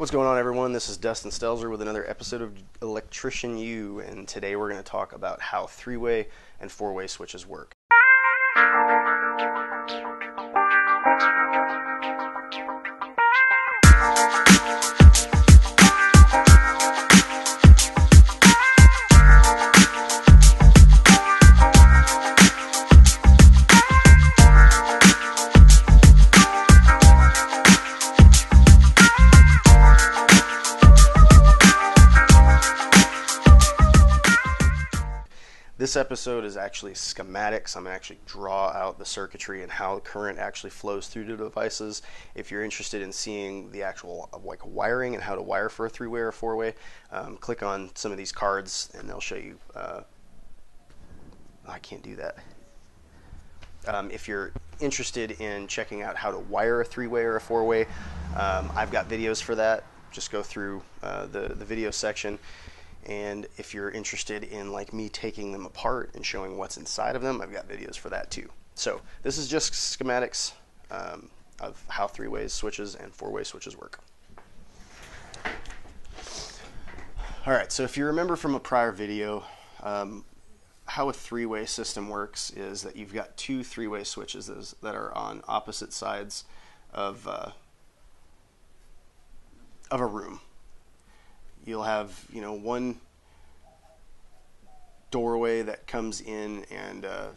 What's going on, everyone? This is Dustin Stelzer with another episode of Electrician U, and today we're going to talk about how three way and four way switches work. This episode is actually schematics. I'm going to actually draw out the circuitry and how current actually flows through the devices. If you're interested in seeing the actual like wiring and how to wire for a three-way or four-way, um, click on some of these cards and they'll show you. Uh, I can't do that. Um, if you're interested in checking out how to wire a three-way or a four-way, um, I've got videos for that. Just go through uh, the the video section and if you're interested in like me taking them apart and showing what's inside of them, I've got videos for that too. So this is just schematics um, of how three-way switches and four-way switches work. All right, so if you remember from a prior video, um, how a three-way system works is that you've got two three-way switches that are on opposite sides of uh, of a room you'll have you know one doorway that comes in and uh,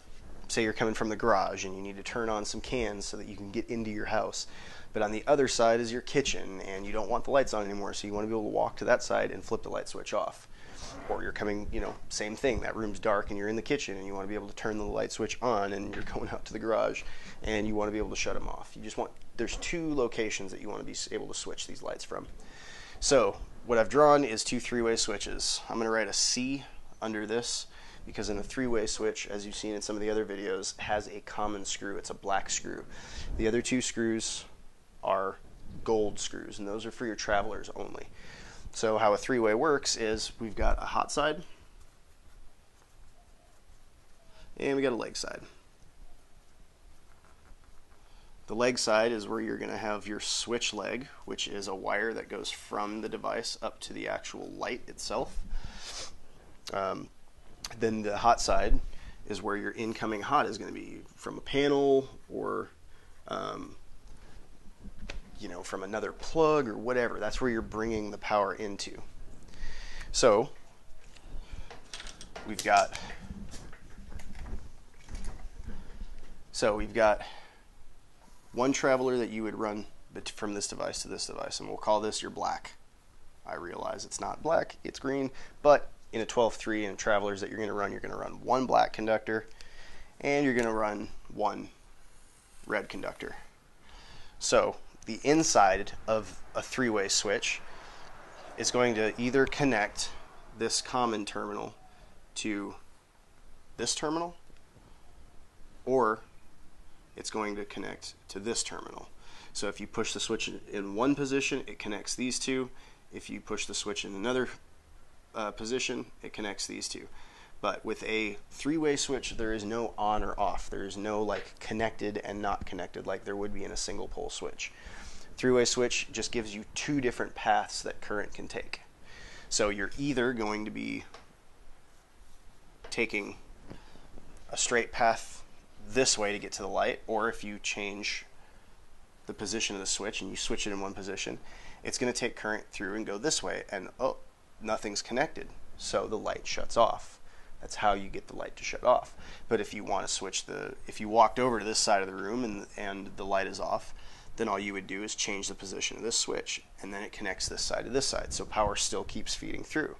say you're coming from the garage and you need to turn on some cans so that you can get into your house. But on the other side is your kitchen and you don't want the lights on anymore so you want to be able to walk to that side and flip the light switch off. Or you're coming you know same thing that room's dark and you're in the kitchen and you want to be able to turn the light switch on and you're going out to the garage and you want to be able to shut them off. You just want there's two locations that you want to be able to switch these lights from. So what I've drawn is two three-way switches. I'm going to write a C under this because in a three-way switch, as you've seen in some of the other videos, has a common screw. It's a black screw. The other two screws are gold screws, and those are for your travelers only. So how a three-way works is we've got a hot side, and we got a leg side. The leg side is where you're going to have your switch leg, which is a wire that goes from the device up to the actual light itself. Um, then the hot side is where your incoming hot is going to be from a panel or um, you know from another plug or whatever. That's where you're bringing the power into. So we've got so we've got one traveler that you would run from this device to this device, and we'll call this your black. I realize it's not black, it's green, but in a 12.3 and travelers that you're going to run, you're going to run one black conductor, and you're going to run one red conductor. So the inside of a three-way switch is going to either connect this common terminal to this terminal, or it's going to connect to this terminal. So if you push the switch in one position, it connects these two. If you push the switch in another uh, position, it connects these two. But with a three-way switch, there is no on or off. There is no like connected and not connected like there would be in a single pole switch. Three-way switch just gives you two different paths that current can take. So you're either going to be taking a straight path this way to get to the light, or if you change the position of the switch and you switch it in one position, it's going to take current through and go this way, and oh, nothing's connected, so the light shuts off. That's how you get the light to shut off. But if you want to switch the, if you walked over to this side of the room and and the light is off, then all you would do is change the position of this switch, and then it connects this side to this side, so power still keeps feeding through.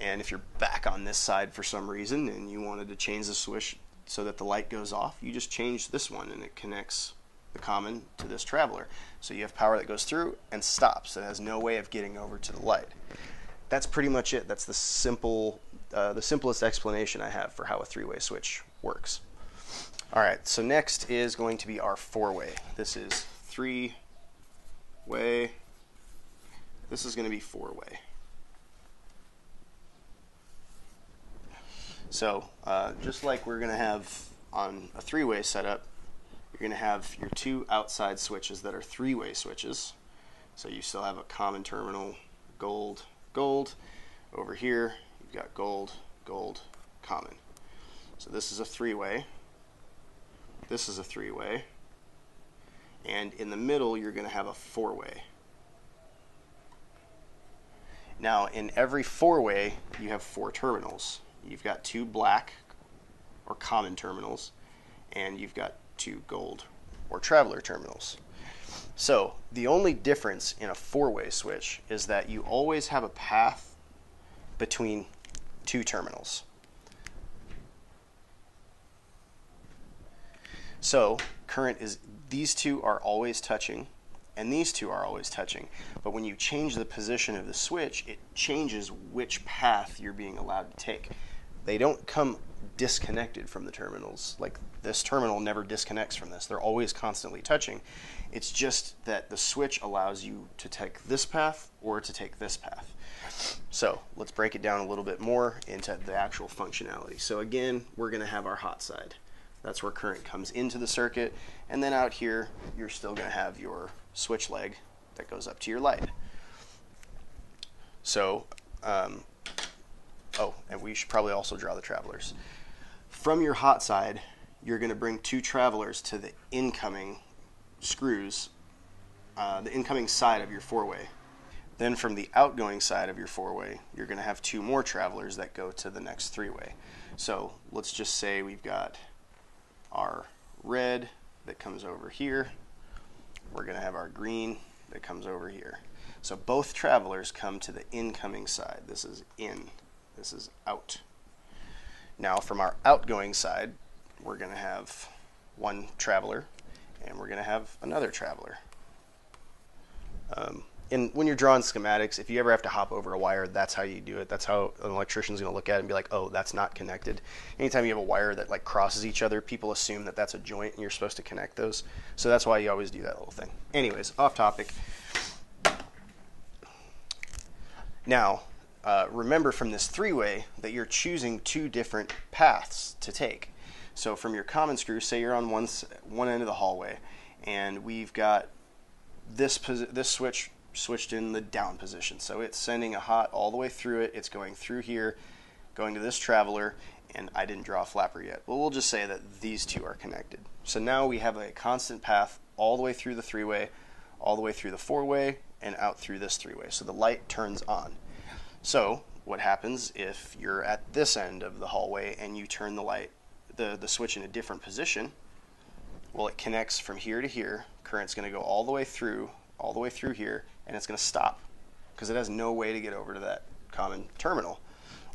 And if you're back on this side for some reason and you wanted to change the switch so that the light goes off, you just change this one and it connects the common to this traveler. So you have power that goes through and stops. It has no way of getting over to the light. That's pretty much it. That's the simple, uh, the simplest explanation I have for how a three-way switch works. All right, so next is going to be our four-way. This is three-way. This is going to be four-way. So uh, just like we're going to have on a three-way setup, you're going to have your two outside switches that are three-way switches. So you still have a common terminal, gold, gold. Over here, you've got gold, gold, common. So this is a three-way. This is a three-way. And in the middle, you're going to have a four-way. Now, in every four-way, you have four terminals. You've got two black or common terminals, and you've got two gold or traveler terminals. So the only difference in a four-way switch is that you always have a path between two terminals. So current is these two are always touching and these two are always touching. But when you change the position of the switch, it changes which path you're being allowed to take. They don't come disconnected from the terminals. Like this terminal never disconnects from this. They're always constantly touching. It's just that the switch allows you to take this path or to take this path. So let's break it down a little bit more into the actual functionality. So again, we're going to have our hot side. That's where current comes into the circuit. And then out here, you're still going to have your switch leg that goes up to your light. So, um, oh, and we should probably also draw the travelers. From your hot side, you're going to bring two travelers to the incoming screws, uh, the incoming side of your four-way. Then from the outgoing side of your four-way, you're going to have two more travelers that go to the next three-way. So let's just say we've got our red that comes over here we're going to have our green that comes over here. So both travelers come to the incoming side. This is in, this is out. Now from our outgoing side, we're going to have one traveler and we're going to have another traveler. Um, and when you're drawing schematics, if you ever have to hop over a wire, that's how you do it. That's how an electrician's going to look at it and be like, "Oh, that's not connected." Anytime you have a wire that like crosses each other, people assume that that's a joint and you're supposed to connect those. So that's why you always do that little thing. Anyways, off topic. Now, uh, remember from this three-way that you're choosing two different paths to take. So from your common screw, say you're on one one end of the hallway, and we've got this this switch switched in the down position. So it's sending a hot all the way through it. It's going through here, going to this traveler, and I didn't draw a flapper yet. But we'll just say that these two are connected. So now we have a constant path all the way through the three-way, all the way through the four-way, and out through this three-way. So the light turns on. So what happens if you're at this end of the hallway and you turn the light, the, the switch in a different position? Well, it connects from here to here. Current's going to go all the way through, all the way through here, and it's going to stop because it has no way to get over to that common terminal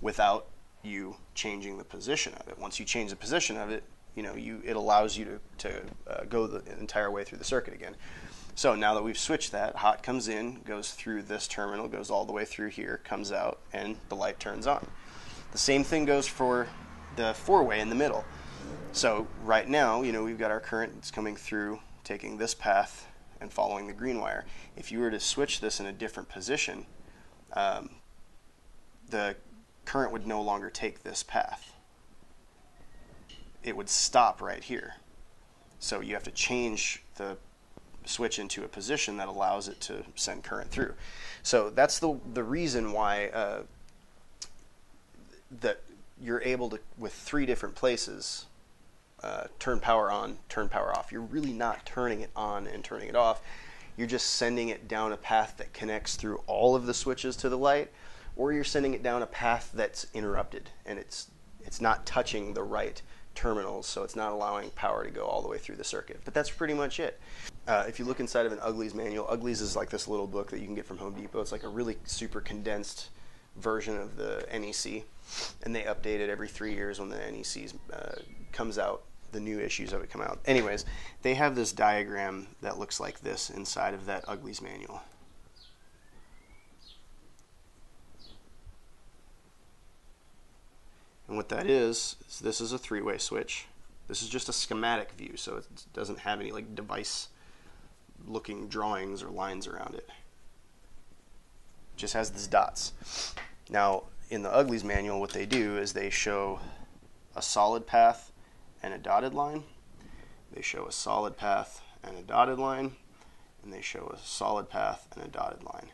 without you changing the position of it. Once you change the position of it, you know, you it allows you to, to uh, go the entire way through the circuit again. So now that we've switched that, hot comes in, goes through this terminal, goes all the way through here, comes out, and the light turns on. The same thing goes for the four-way in the middle. So right now, you know, we've got our current that's coming through, taking this path, and following the green wire. If you were to switch this in a different position, um, the current would no longer take this path. It would stop right here. So you have to change the switch into a position that allows it to send current through. So that's the the reason why uh, that you're able to with three different places uh, turn power on, turn power off. You're really not turning it on and turning it off. You're just sending it down a path that connects through all of the switches to the light, or you're sending it down a path that's interrupted and it's it's not touching the right terminals, so it's not allowing power to go all the way through the circuit. But that's pretty much it. Uh, if you look inside of an Ugly's manual, Ugly's is like this little book that you can get from Home Depot. It's like a really super condensed version of the NEC, and they update it every three years when the NEC uh, comes out the new issues of it come out. Anyways, they have this diagram that looks like this inside of that Ugly's manual. And what that is, is this is a three-way switch. This is just a schematic view, so it doesn't have any like device looking drawings or lines around it. it just has these dots. Now, in the Ugly's manual, what they do is they show a solid path and a dotted line. They show a solid path and a dotted line. and they show a solid path and a dotted line.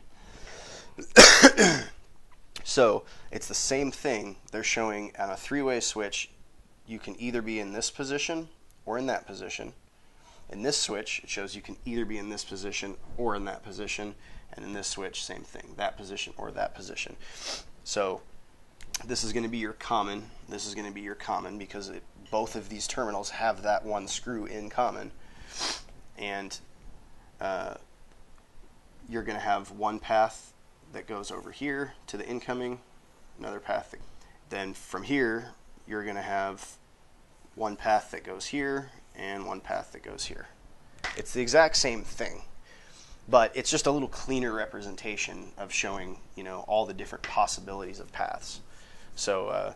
so it's the same thing. They're showing on a three-way switch, you can either be in this position or in that position. In this switch, it shows you can either be in this position or in that position. And in this switch, same thing, that position or that position. So this is going to be your common. This is going to be your common because it, both of these terminals have that one screw in common. And uh, you're going to have one path that goes over here to the incoming, another path. Then from here, you're going to have one path that goes here and one path that goes here. It's the exact same thing, but it's just a little cleaner representation of showing, you know, all the different possibilities of paths. So uh,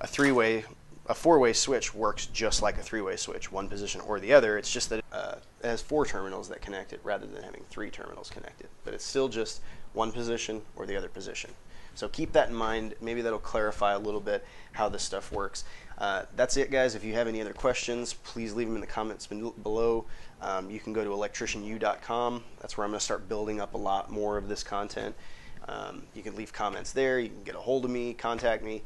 a three-way, a four-way switch works just like a three-way switch, one position or the other. It's just that uh, it has four terminals that connect it rather than having three terminals connected. But it's still just one position or the other position. So keep that in mind. Maybe that'll clarify a little bit how this stuff works. Uh, that's it, guys. If you have any other questions, please leave them in the comments below. Um, you can go to electricianu.com. That's where I'm going to start building up a lot more of this content. Um, you can leave comments there. You can get a hold of me, contact me.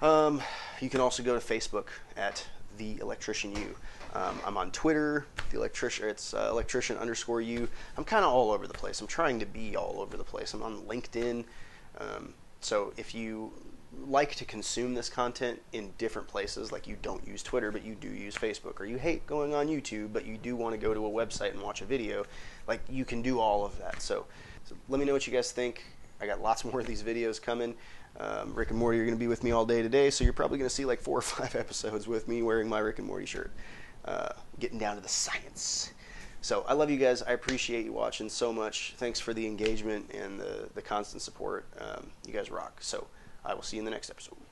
Um, you can also go to Facebook at the Electrician U. Um, I'm on Twitter, the electrician. It's uh, electrician underscore you. I'm kind of all over the place. I'm trying to be all over the place. I'm on LinkedIn. Um, so if you like to consume this content in different places, like you don't use Twitter but you do use Facebook, or you hate going on YouTube but you do want to go to a website and watch a video, like you can do all of that. So, so let me know what you guys think. I got lots more of these videos coming. Um, Rick and Morty are going to be with me all day today, so you're probably going to see like four or five episodes with me wearing my Rick and Morty shirt, uh, getting down to the science. So I love you guys. I appreciate you watching so much. Thanks for the engagement and the, the constant support. Um, you guys rock. So I will see you in the next episode.